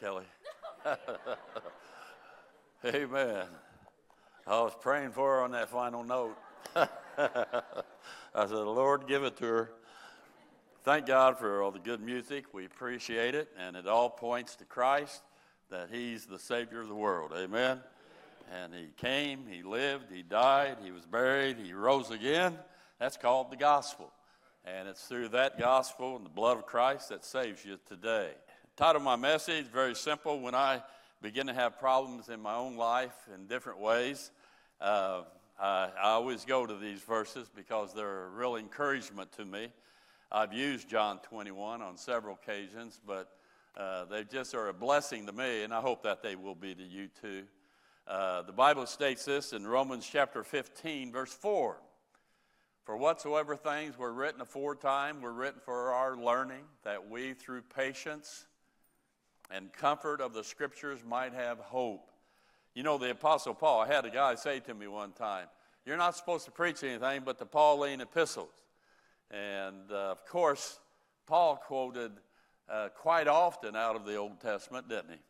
Kelly. Amen. I was praying for her on that final note. I said, Lord, give it to her. Thank God for all the good music. We appreciate it, and it all points to Christ that He's the Savior of the world. Amen. And He came, He lived, He died, He was buried, He rose again. That's called the gospel. And it's through that gospel and the blood of Christ that saves you today. Title of my message, very simple. When I begin to have problems in my own life in different ways, uh, I, I always go to these verses because they're a real encouragement to me. I've used John 21 on several occasions, but uh, they just are a blessing to me, and I hope that they will be to you too. Uh, the Bible states this in Romans chapter 15, verse 4. For whatsoever things were written aforetime were written for our learning, that we through patience and comfort of the scriptures might have hope. You know, the Apostle Paul, I had a guy say to me one time, You're not supposed to preach anything but the Pauline epistles. And uh, of course, Paul quoted uh, quite often out of the Old Testament, didn't he?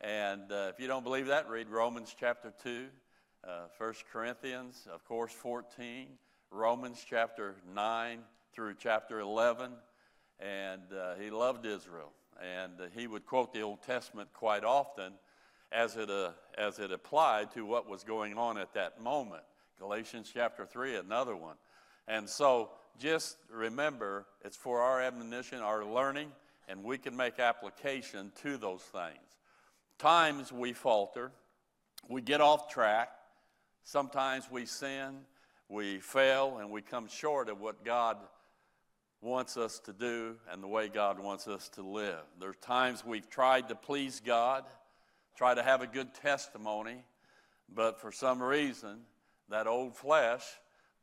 And uh, if you don't believe that, read Romans chapter 2, uh, 1 Corinthians, of course, 14, Romans chapter 9 through chapter 11. And uh, he loved Israel. And uh, he would quote the Old Testament quite often as it, uh, as it applied to what was going on at that moment. Galatians chapter 3, another one. And so just remember it's for our admonition, our learning, and we can make application to those things. Times we falter, we get off track, sometimes we sin, we fail, and we come short of what God wants us to do and the way God wants us to live. There's times we've tried to please God, try to have a good testimony, but for some reason, that old flesh,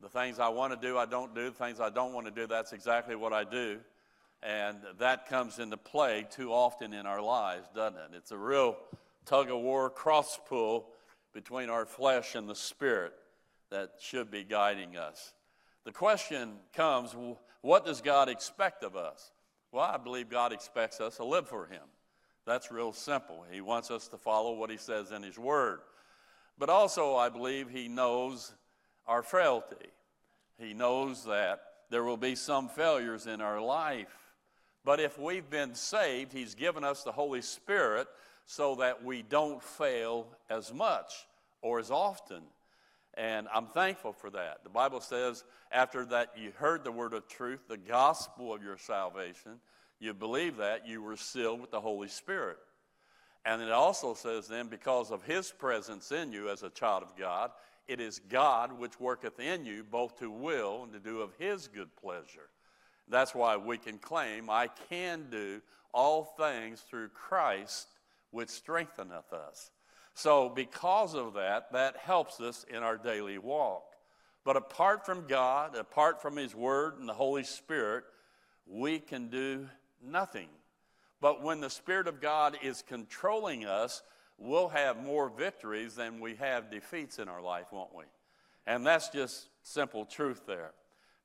the things I want to do, I don't do. The things I don't want to do, that's exactly what I do. And that comes into play too often in our lives, doesn't it? It's a real tug of war, cross pull between our flesh and the spirit that should be guiding us. The question comes what does God expect of us? Well, I believe God expects us to live for Him. That's real simple. He wants us to follow what He says in His Word. But also, I believe He knows our frailty. He knows that there will be some failures in our life. But if we've been saved, He's given us the Holy Spirit so that we don't fail as much or as often. And I'm thankful for that. The Bible says, after that you heard the word of truth, the gospel of your salvation, you believe that, you were sealed with the Holy Spirit. And it also says then, because of his presence in you as a child of God, it is God which worketh in you both to will and to do of his good pleasure. That's why we can claim, I can do all things through Christ which strengtheneth us. So, because of that, that helps us in our daily walk. But apart from God, apart from His Word and the Holy Spirit, we can do nothing. But when the Spirit of God is controlling us, we'll have more victories than we have defeats in our life, won't we? And that's just simple truth there.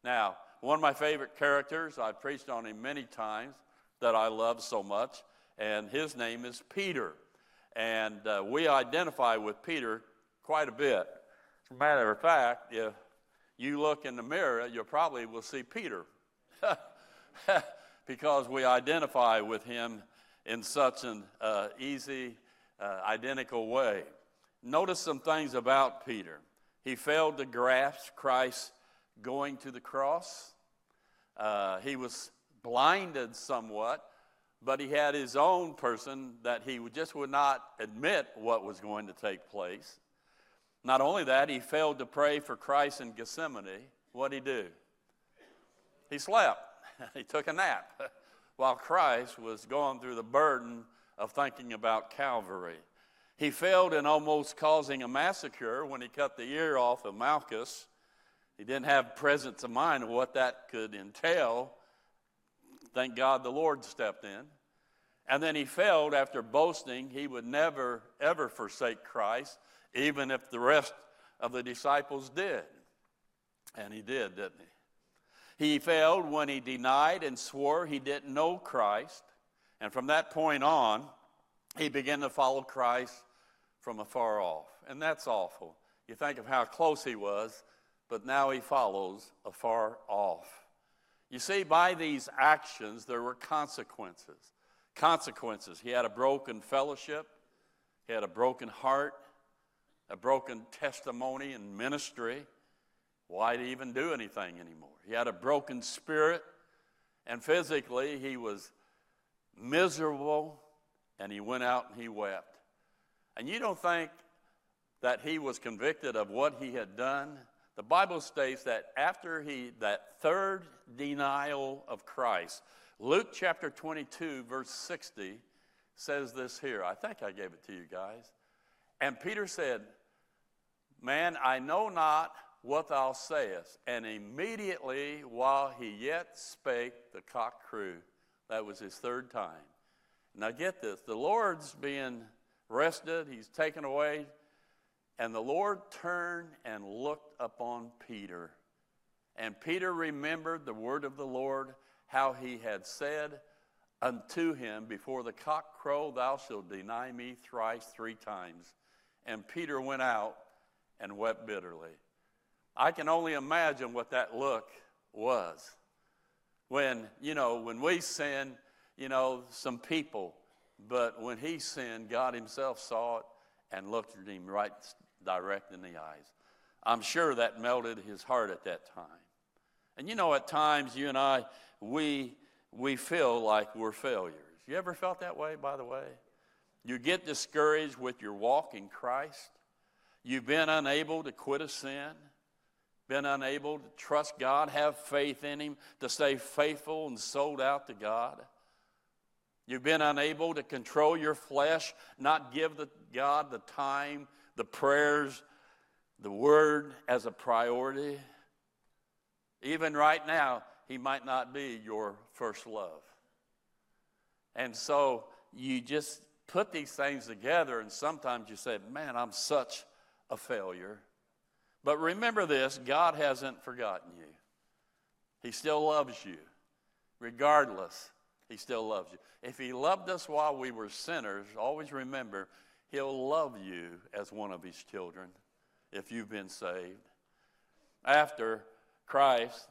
Now, one of my favorite characters, I've preached on him many times, that I love so much, and his name is Peter. And uh, we identify with Peter quite a bit. As a matter of fact, if you look in the mirror, you probably will see Peter because we identify with him in such an uh, easy, uh, identical way. Notice some things about Peter. He failed to grasp Christ going to the cross. Uh, he was blinded somewhat but he had his own person that he just would not admit what was going to take place. Not only that, he failed to pray for Christ in Gethsemane. What did he do? He slept. he took a nap while Christ was going through the burden of thinking about Calvary. He failed in almost causing a massacre when he cut the ear off of Malchus. He didn't have presence of mind of what that could entail. Thank God the Lord stepped in. And then he failed after boasting he would never, ever forsake Christ, even if the rest of the disciples did. And he did, didn't he? He failed when he denied and swore he didn't know Christ. And from that point on, he began to follow Christ from afar off. And that's awful. You think of how close he was, but now he follows afar off. You see, by these actions, there were consequences. Consequences. He had a broken fellowship, he had a broken heart, a broken testimony and ministry. Why even do anything anymore? He had a broken spirit, and physically, he was miserable, and he went out and he wept. And you don't think that he was convicted of what he had done? The Bible states that after he, that third denial of Christ, Luke chapter 22, verse 60 says this here. I think I gave it to you guys. And Peter said, Man, I know not what thou sayest. And immediately while he yet spake, the cock crew. That was his third time. Now get this the Lord's being rested, he's taken away and the Lord turned and looked upon Peter. And Peter remembered the word of the Lord, how he had said unto him, Before the cock crow, thou shalt deny me thrice, three times. And Peter went out and wept bitterly. I can only imagine what that look was. When, you know, when we sin, you know, some people, but when he sinned, God himself saw it and looked at him right direct in the eyes. I'm sure that melted his heart at that time. And you know, at times, you and I, we, we feel like we're failures. You ever felt that way, by the way? You get discouraged with your walk in Christ. You've been unable to quit a sin, been unable to trust God, have faith in Him, to stay faithful and sold out to God. You've been unable to control your flesh, not give the, God the time the prayers, the word as a priority. Even right now, he might not be your first love. And so you just put these things together, and sometimes you say, Man, I'm such a failure. But remember this God hasn't forgotten you, He still loves you. Regardless, He still loves you. If He loved us while we were sinners, always remember He'll love you as one of His children if you've been saved. After Christ,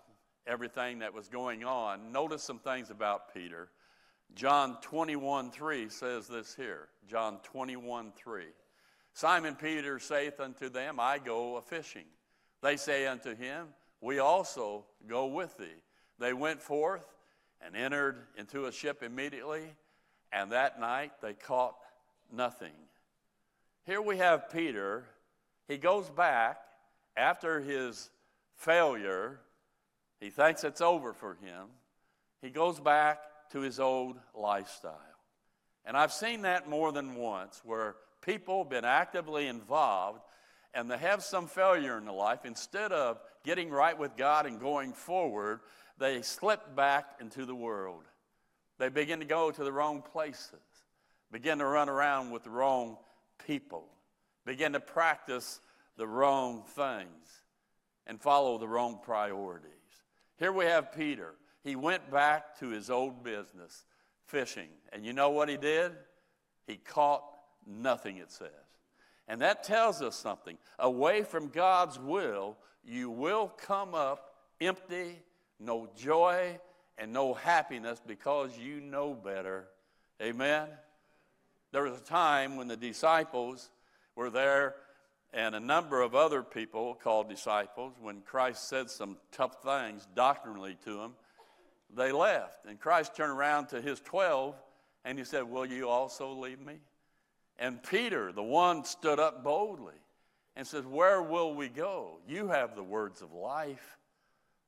everything that was going on, notice some things about Peter. John 21 3 says this here. John 21 3. Simon Peter saith unto them, I go a fishing. They say unto him, We also go with thee. They went forth and entered into a ship immediately, and that night they caught nothing. Here we have Peter. He goes back after his failure. He thinks it's over for him. He goes back to his old lifestyle. And I've seen that more than once where people have been actively involved and they have some failure in their life. Instead of getting right with God and going forward, they slip back into the world. They begin to go to the wrong places, begin to run around with the wrong people, begin to practice the wrong things, and follow the wrong priorities. Here we have Peter. He went back to his old business, fishing. And you know what he did? He caught nothing, it says. And that tells us something. Away from God's will, you will come up empty, no joy, and no happiness because you know better. Amen? There was a time when the disciples were there and a number of other people called disciples, when Christ said some tough things doctrinally to them, they left. And Christ turned around to his 12 and he said, Will you also leave me? And Peter, the one, stood up boldly and said, Where will we go? You have the words of life.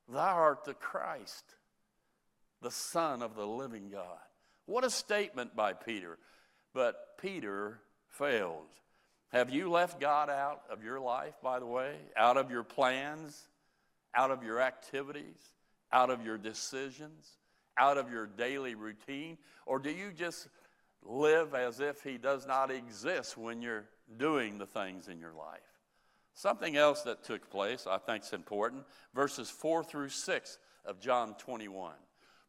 Thou art the Christ, the Son of the living God. What a statement by Peter. But Peter failed. Have you left God out of your life, by the way? Out of your plans, out of your activities, out of your decisions, out of your daily routine? Or do you just live as if He does not exist when you're doing the things in your life? Something else that took place, I think is important, verses 4 through 6 of John 21.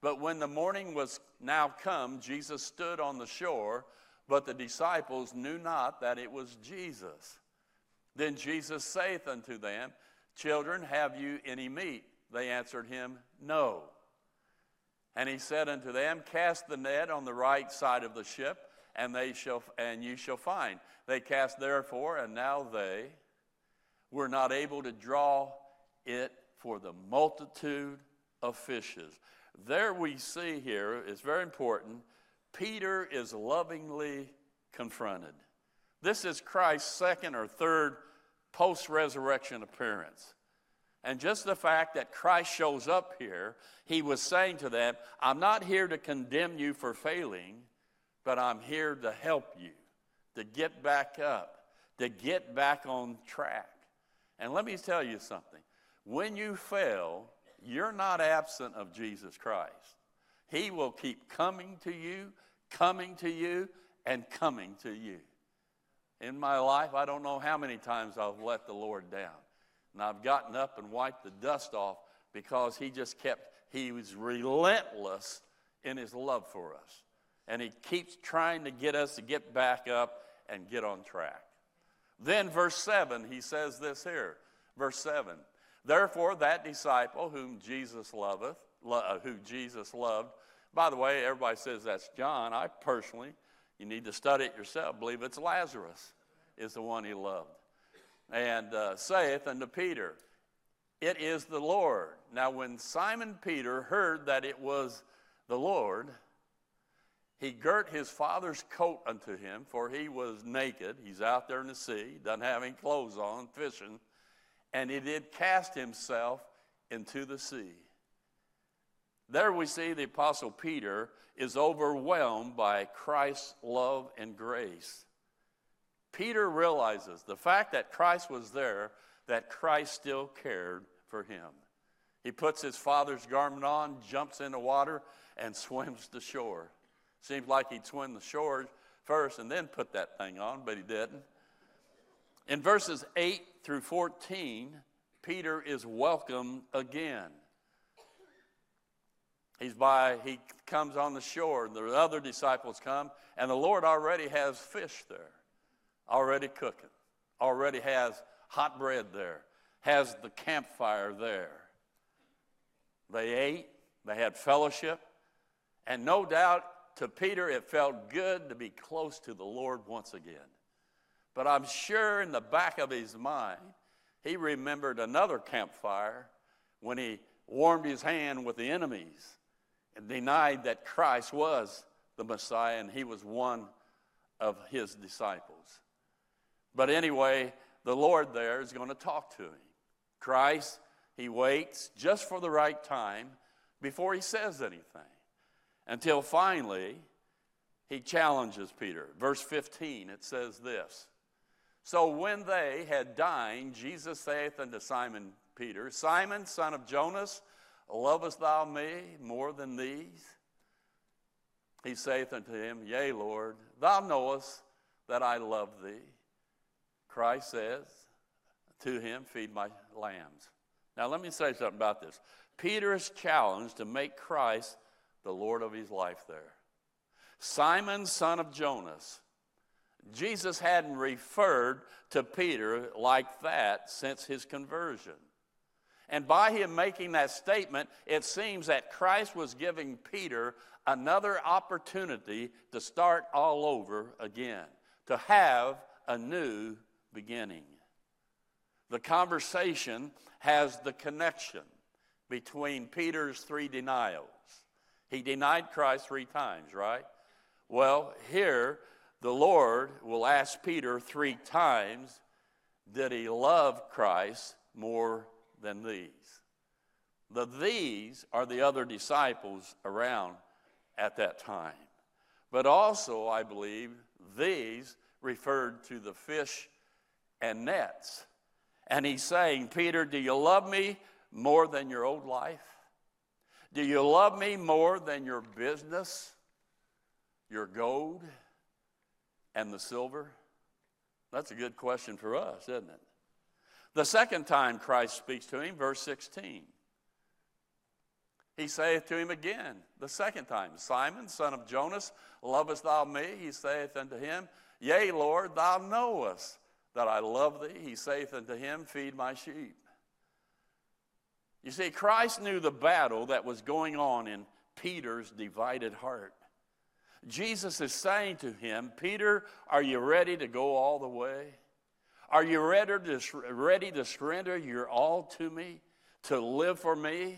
But when the morning was now come, Jesus stood on the shore but the disciples knew not that it was Jesus. Then Jesus saith unto them, Children, have you any meat? They answered him, No. And he said unto them, Cast the net on the right side of the ship, and they shall and you shall find. They cast therefore, and now they were not able to draw it for the multitude of fishes. There we see here, it's very important, Peter is lovingly confronted. This is Christ's second or third post resurrection appearance. And just the fact that Christ shows up here, he was saying to them, I'm not here to condemn you for failing, but I'm here to help you, to get back up, to get back on track. And let me tell you something when you fail, you're not absent of Jesus Christ. He will keep coming to you, coming to you, and coming to you. In my life, I don't know how many times I've let the Lord down. And I've gotten up and wiped the dust off because He just kept, He was relentless in His love for us. And He keeps trying to get us to get back up and get on track. Then, verse 7, He says this here. Verse 7 Therefore, that disciple whom Jesus loveth, lo- uh, who Jesus loved, by the way, everybody says that's John. I personally, you need to study it yourself, believe it's Lazarus is the one he loved. And uh, saith unto Peter, It is the Lord. Now, when Simon Peter heard that it was the Lord, he girt his father's coat unto him, for he was naked. He's out there in the sea, doesn't have any clothes on, fishing and he did cast himself into the sea. There we see the Apostle Peter is overwhelmed by Christ's love and grace. Peter realizes the fact that Christ was there, that Christ still cared for him. He puts his father's garment on, jumps in the water, and swims to shore. Seems like he'd swim the shore first and then put that thing on, but he didn't. In verses 8 through 14, Peter is welcomed again. He's by, he comes on the shore, and the other disciples come, and the Lord already has fish there, already cooking, already has hot bread there, has the campfire there. They ate, they had fellowship, and no doubt to Peter it felt good to be close to the Lord once again. But I'm sure in the back of his mind, he remembered another campfire when he warmed his hand with the enemies denied that Christ was the Messiah and he was one of his disciples. But anyway, the Lord there is going to talk to him. Christ, he waits just for the right time before he says anything until finally he challenges Peter. Verse 15, it says this so when they had dined, Jesus saith unto Simon Peter, Simon, son of Jonas, lovest thou me more than these? He saith unto him, Yea, Lord, thou knowest that I love thee. Christ says to him, Feed my lambs. Now, let me say something about this. Peter is challenged to make Christ the Lord of his life there. Simon, son of Jonas, Jesus hadn't referred to Peter like that since his conversion. And by him making that statement, it seems that Christ was giving Peter another opportunity to start all over again, to have a new beginning. The conversation has the connection between Peter's three denials. He denied Christ three times, right? Well, here the Lord will ask Peter three times, Did he love Christ more than these? The these are the other disciples around at that time. But also, I believe, these referred to the fish and nets. And he's saying, Peter, do you love me more than your old life? Do you love me more than your business, your gold? and the silver? That's a good question for us, isn't it? The second time Christ speaks to him, verse 16. He saith to him again the second time, Simon, son of Jonas, lovest thou me? He saith unto him, Yea, Lord, thou knowest that I love thee. He saith unto him, Feed my sheep. You see, Christ knew the battle that was going on in Peter's divided heart. Jesus is saying to him, Peter, are you ready to go all the way? Are you ready to, ready to surrender your all to me, to live for me?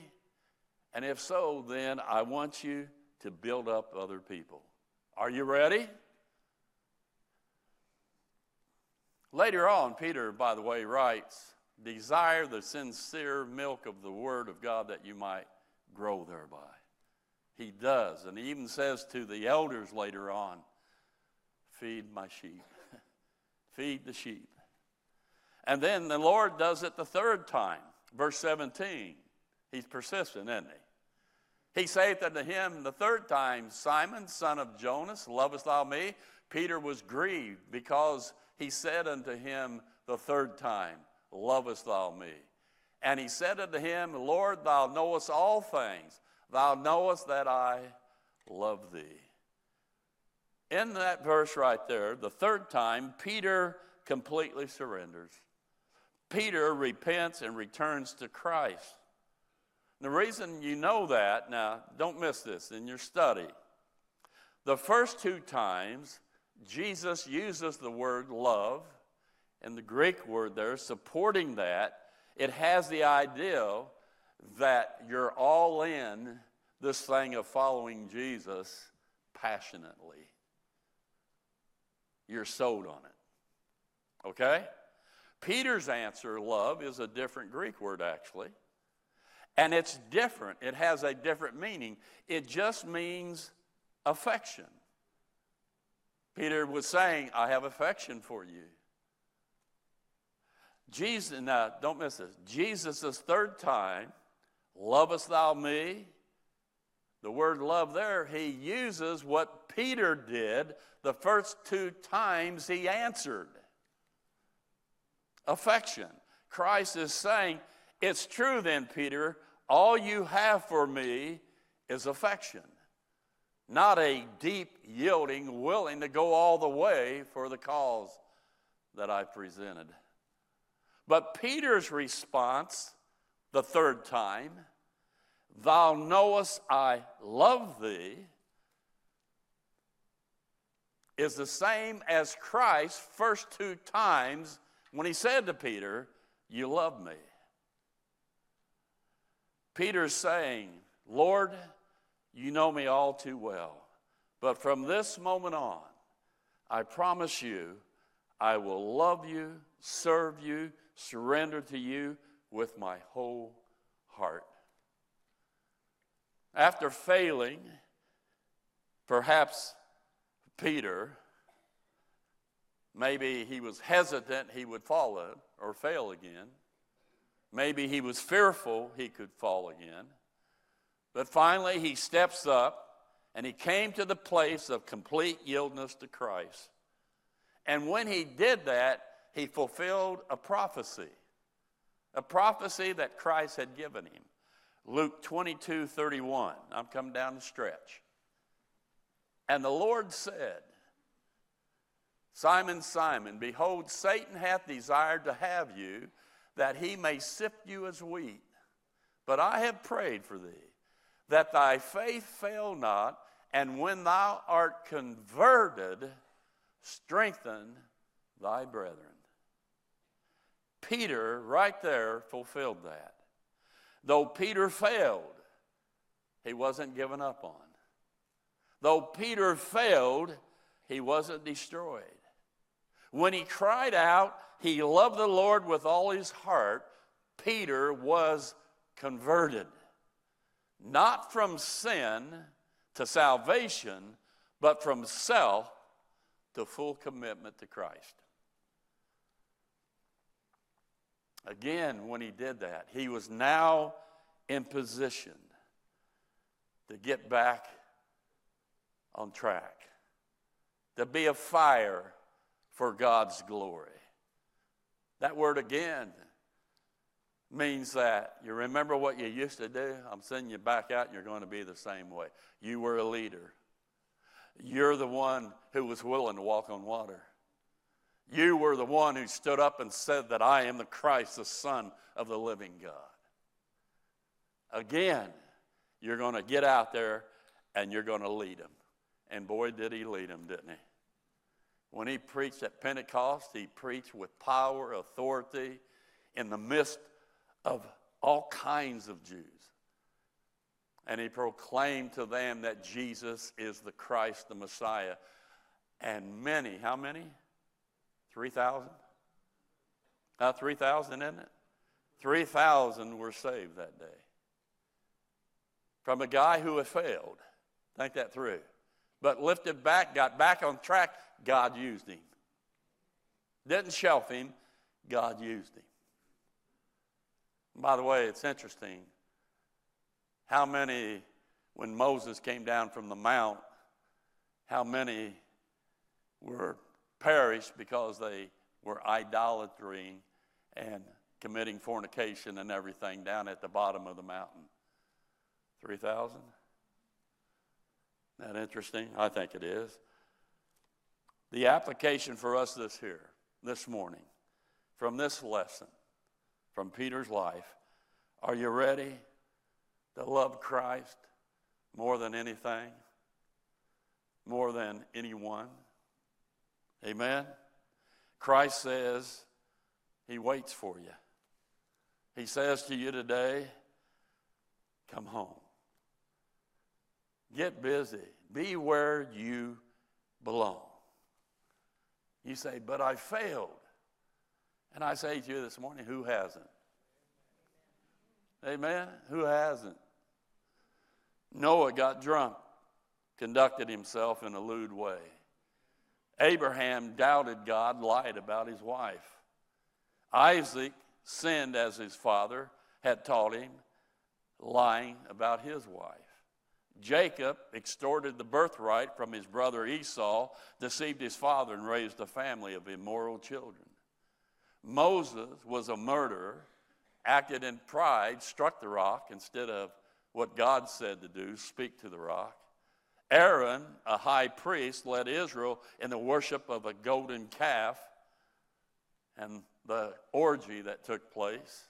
And if so, then I want you to build up other people. Are you ready? Later on, Peter, by the way, writes, Desire the sincere milk of the Word of God that you might grow thereby. He does. And he even says to the elders later on, Feed my sheep. Feed the sheep. And then the Lord does it the third time. Verse 17. He's persistent, isn't he? He saith unto him the third time, Simon, son of Jonas, lovest thou me? Peter was grieved because he said unto him the third time, Lovest thou me? And he said unto him, Lord, thou knowest all things. Thou knowest that I love thee. In that verse right there, the third time, Peter completely surrenders. Peter repents and returns to Christ. The reason you know that, now don't miss this in your study. The first two times, Jesus uses the word love, and the Greek word there, supporting that, it has the idea that you're all in this thing of following Jesus passionately. You're sold on it. Okay? Peter's answer, love, is a different Greek word actually. And it's different, it has a different meaning. It just means affection. Peter was saying, I have affection for you. Jesus, now don't miss this. Jesus' third time, lovest thou me? The word love there, he uses what Peter did the first two times he answered affection. Christ is saying, It's true then, Peter, all you have for me is affection, not a deep, yielding, willing to go all the way for the cause that I presented. But Peter's response, the third time, Thou knowest I love thee, is the same as Christ's first two times when he said to Peter, You love me. Peter's saying, Lord, you know me all too well. But from this moment on, I promise you, I will love you, serve you, surrender to you with my whole heart. After failing, perhaps Peter, maybe he was hesitant he would fall or fail again. Maybe he was fearful he could fall again. But finally, he steps up and he came to the place of complete yieldness to Christ. And when he did that, he fulfilled a prophecy, a prophecy that Christ had given him. Luke 22 31. I'm coming down the stretch. And the Lord said, Simon, Simon, behold, Satan hath desired to have you that he may sift you as wheat. But I have prayed for thee, that thy faith fail not, and when thou art converted, strengthen thy brethren. Peter, right there, fulfilled that. Though Peter failed, he wasn't given up on. Though Peter failed, he wasn't destroyed. When he cried out, he loved the Lord with all his heart, Peter was converted. Not from sin to salvation, but from self to full commitment to Christ. Again, when he did that, he was now in position to get back on track, to be a fire for God's glory. That word again means that you remember what you used to do? I'm sending you back out and you're going to be the same way. You were a leader. You're the one who was willing to walk on water. You were the one who stood up and said that I am the Christ, the Son of the living God. Again, you're going to get out there and you're going to lead them. And boy, did he lead them, didn't he? When he preached at Pentecost, he preached with power, authority, in the midst of all kinds of Jews. And he proclaimed to them that Jesus is the Christ, the Messiah. And many, how many? 3,000? Uh, 3,000, isn't it? 3,000 were saved that day. From a guy who had failed. Think that through. But lifted back, got back on track, God used him. Didn't shelf him, God used him. By the way, it's interesting how many, when Moses came down from the mount, how many were perished because they were idolatry and committing fornication and everything down at the bottom of the mountain? 3,000? That interesting? I think it is. The application for us this here, this morning, from this lesson, from Peter's life, are you ready to love Christ more than anything? More than anyone? Amen? Christ says he waits for you. He says to you today, come home. Get busy. Be where you belong. You say, but I failed. And I say to you this morning, who hasn't? Amen? Who hasn't? Noah got drunk, conducted himself in a lewd way. Abraham doubted God, lied about his wife. Isaac sinned as his father had taught him, lying about his wife. Jacob extorted the birthright from his brother Esau, deceived his father, and raised a family of immoral children. Moses was a murderer, acted in pride, struck the rock instead of what God said to do, speak to the rock. Aaron, a high priest, led Israel in the worship of a golden calf and the orgy that took place.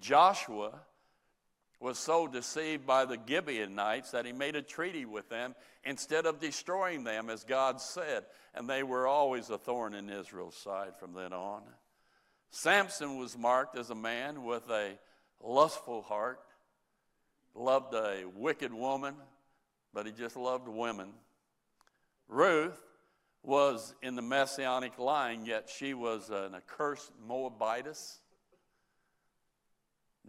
Joshua was so deceived by the Gibeonites that he made a treaty with them instead of destroying them, as God said. And they were always a thorn in Israel's side from then on. Samson was marked as a man with a lustful heart, loved a wicked woman, but he just loved women. Ruth was in the messianic line, yet she was an accursed Moabitess.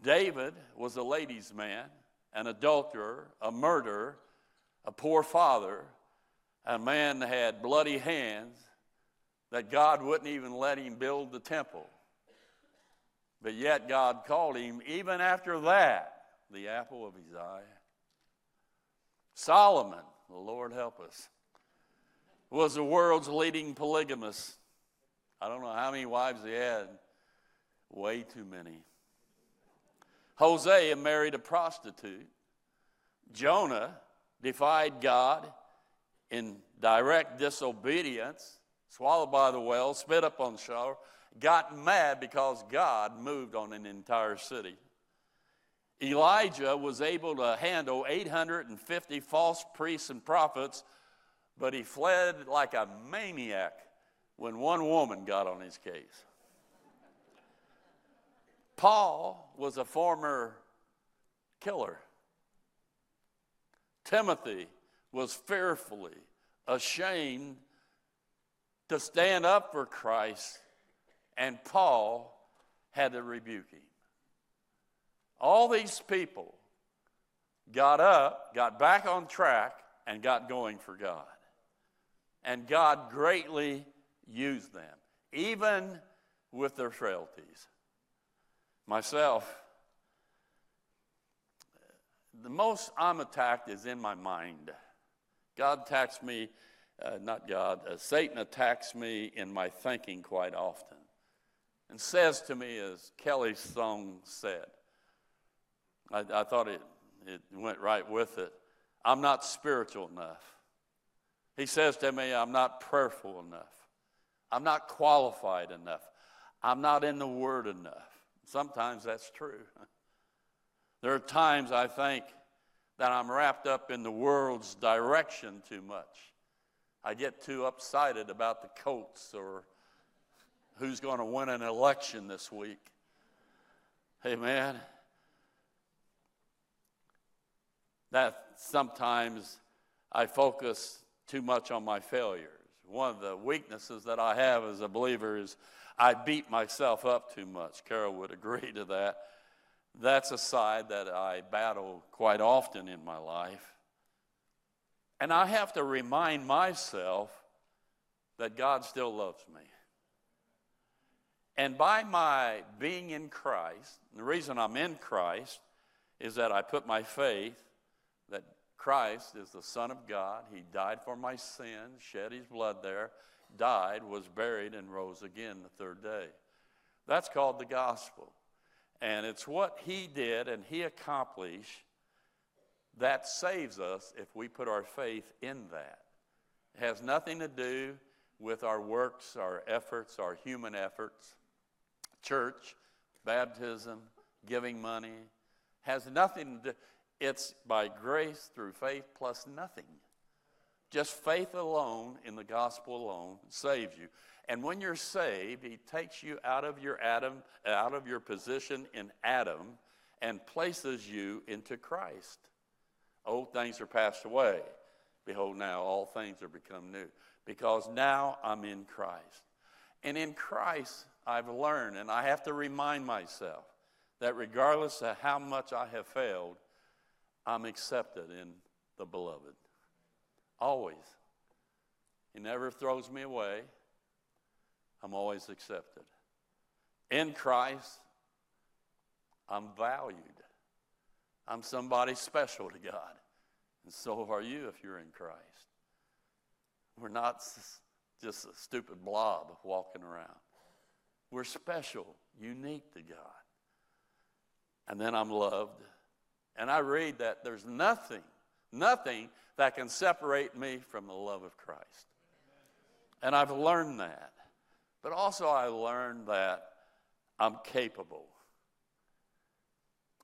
David was a ladies' man, an adulterer, a murderer, a poor father, a man that had bloody hands that God wouldn't even let him build the temple. But yet God called him, even after that, the apple of his eye. Solomon, the Lord help us, was the world's leading polygamist. I don't know how many wives he had, way too many. Hosea married a prostitute. Jonah defied God in direct disobedience, swallowed by the whale, spit up on the shore, got mad because God moved on an entire city. Elijah was able to handle 850 false priests and prophets, but he fled like a maniac when one woman got on his case. Paul was a former killer. Timothy was fearfully ashamed to stand up for Christ and Paul had to rebuke him. All these people got up, got back on track, and got going for God. And God greatly used them, even with their frailties. Myself, the most I'm attacked is in my mind. God attacks me, uh, not God, uh, Satan attacks me in my thinking quite often. and says to me, as Kelly's song said, I, I thought it, it went right with it. I'm not spiritual enough. He says to me, I'm not prayerful enough. I'm not qualified enough. I'm not in the Word enough. Sometimes that's true. There are times I think that I'm wrapped up in the world's direction too much. I get too excited about the Colts or who's going to win an election this week. Amen. That sometimes I focus too much on my failures. One of the weaknesses that I have as a believer is I beat myself up too much. Carol would agree to that. That's a side that I battle quite often in my life. And I have to remind myself that God still loves me. And by my being in Christ, the reason I'm in Christ is that I put my faith that Christ is the Son of God. He died for my sins, shed his blood there, died, was buried, and rose again the third day. That's called the gospel. And it's what he did and he accomplished that saves us if we put our faith in that. It has nothing to do with our works, our efforts, our human efforts. Church, baptism, giving money has nothing to do. It's by grace through faith plus nothing. Just faith alone in the gospel alone saves you. And when you're saved, he takes you out of your Adam, out of your position in Adam and places you into Christ. Old things are passed away. Behold, now all things are become new. Because now I'm in Christ. And in Christ, I've learned, and I have to remind myself that regardless of how much I have failed, I'm accepted in the beloved. Always. He never throws me away. I'm always accepted. In Christ, I'm valued. I'm somebody special to God. And so are you if you're in Christ. We're not just a stupid blob walking around. We're special, unique to God. And then I'm loved. And I read that there's nothing, nothing that can separate me from the love of Christ. And I've learned that. But also, I learned that I'm capable.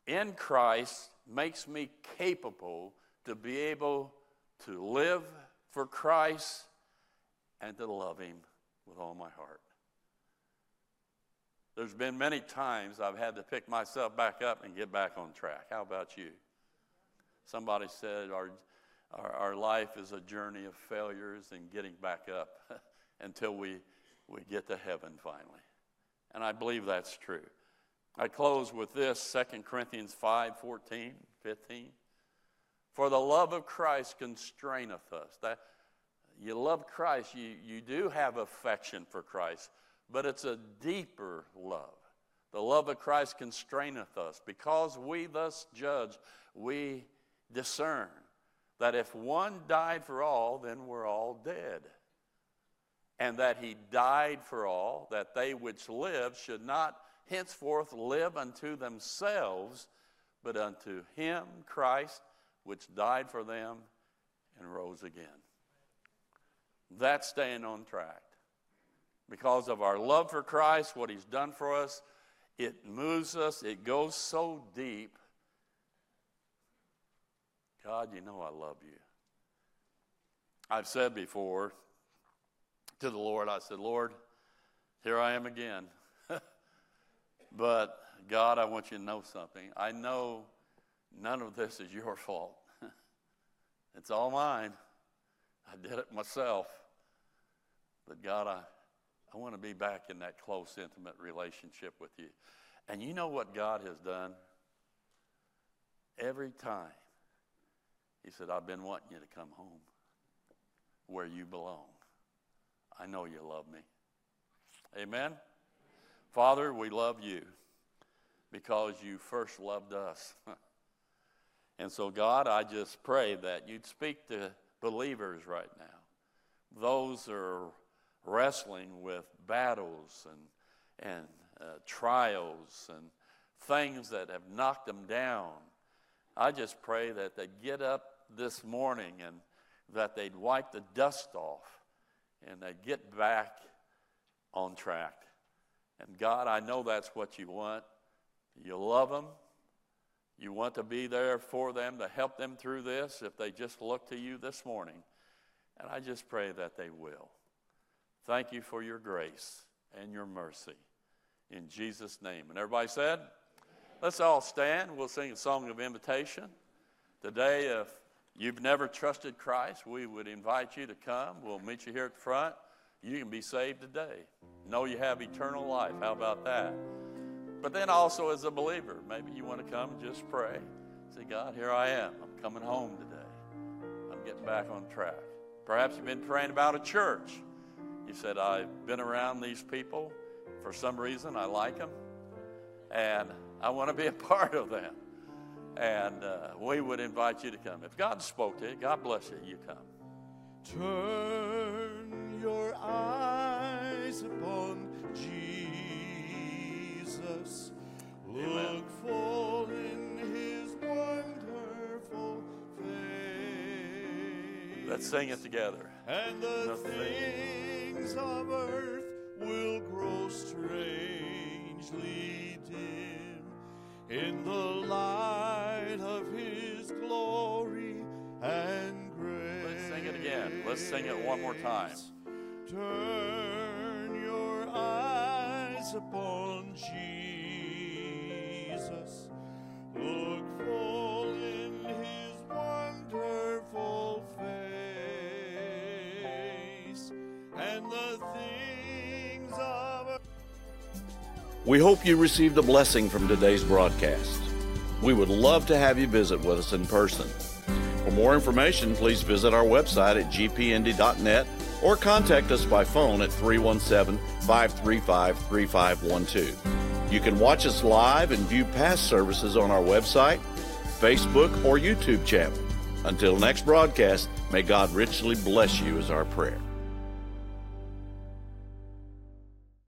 In Christ makes me capable to be able to live for Christ and to love Him with all my heart. There's been many times I've had to pick myself back up and get back on track. How about you? Somebody said our, our, our life is a journey of failures and getting back up until we we get to heaven finally. And I believe that's true. I close with this 2 Corinthians 5 14, 15. For the love of Christ constraineth us. That you love Christ, you, you do have affection for Christ, but it's a deeper love. The love of Christ constraineth us. Because we thus judge, we discern that if one died for all, then we're all dead and that he died for all, that they which live should not henceforth live unto themselves, but unto him, Christ, which died for them and rose again. That's staying on track. Because of our love for Christ, what he's done for us, it moves us, it goes so deep. God, you know I love you. I've said before, to the Lord. I said, Lord, here I am again. but God, I want you to know something. I know none of this is your fault. it's all mine. I did it myself. But God, I, I want to be back in that close, intimate relationship with you. And you know what God has done? Every time, He said, I've been wanting you to come home where you belong. I know you love me. Amen? Father, we love you because you first loved us. and so, God, I just pray that you'd speak to believers right now. Those are wrestling with battles and, and, uh, trials and things that have knocked them down. I just pray that they get up this morning and that they'd wipe the dust off and they'd get back on track. And God, I know that's what you want. You love them. You want to be there for them to help them through this if they just look to you this morning. And I just pray that they will. Thank you for your grace and your mercy. In Jesus' name. And everybody said, let's all stand. We'll sing a song of invitation. Today, if you've never trusted Christ, we would invite you to come. We'll meet you here at the front. You can be saved today. Know you have eternal life. How about that? But then also as a believer, maybe you want to come and just pray. Say, God, here I am. I'm coming home today. I'm getting back on track. Perhaps you've been praying about a church. You said, I've been around these people. For some reason, I like them. And I want to be a part of them. And uh, we would invite you to come. If God spoke to you, God bless you, you come. Turn your eyes upon Jesus. Amen. Look full in his wonderful face. Let's sing it together. And the The things of earth will grow strangely dim in the Let's sing it one more time. Turn your eyes upon Jesus. Look full in his wonderful face, and the things of We hope you received a blessing from today's broadcast. We would love to have you visit with us in person. For more information, please visit our website at gpnd.net or contact us by phone at 317 535 3512. You can watch us live and view past services on our website, Facebook, or YouTube channel. Until next broadcast, may God richly bless you, is our prayer.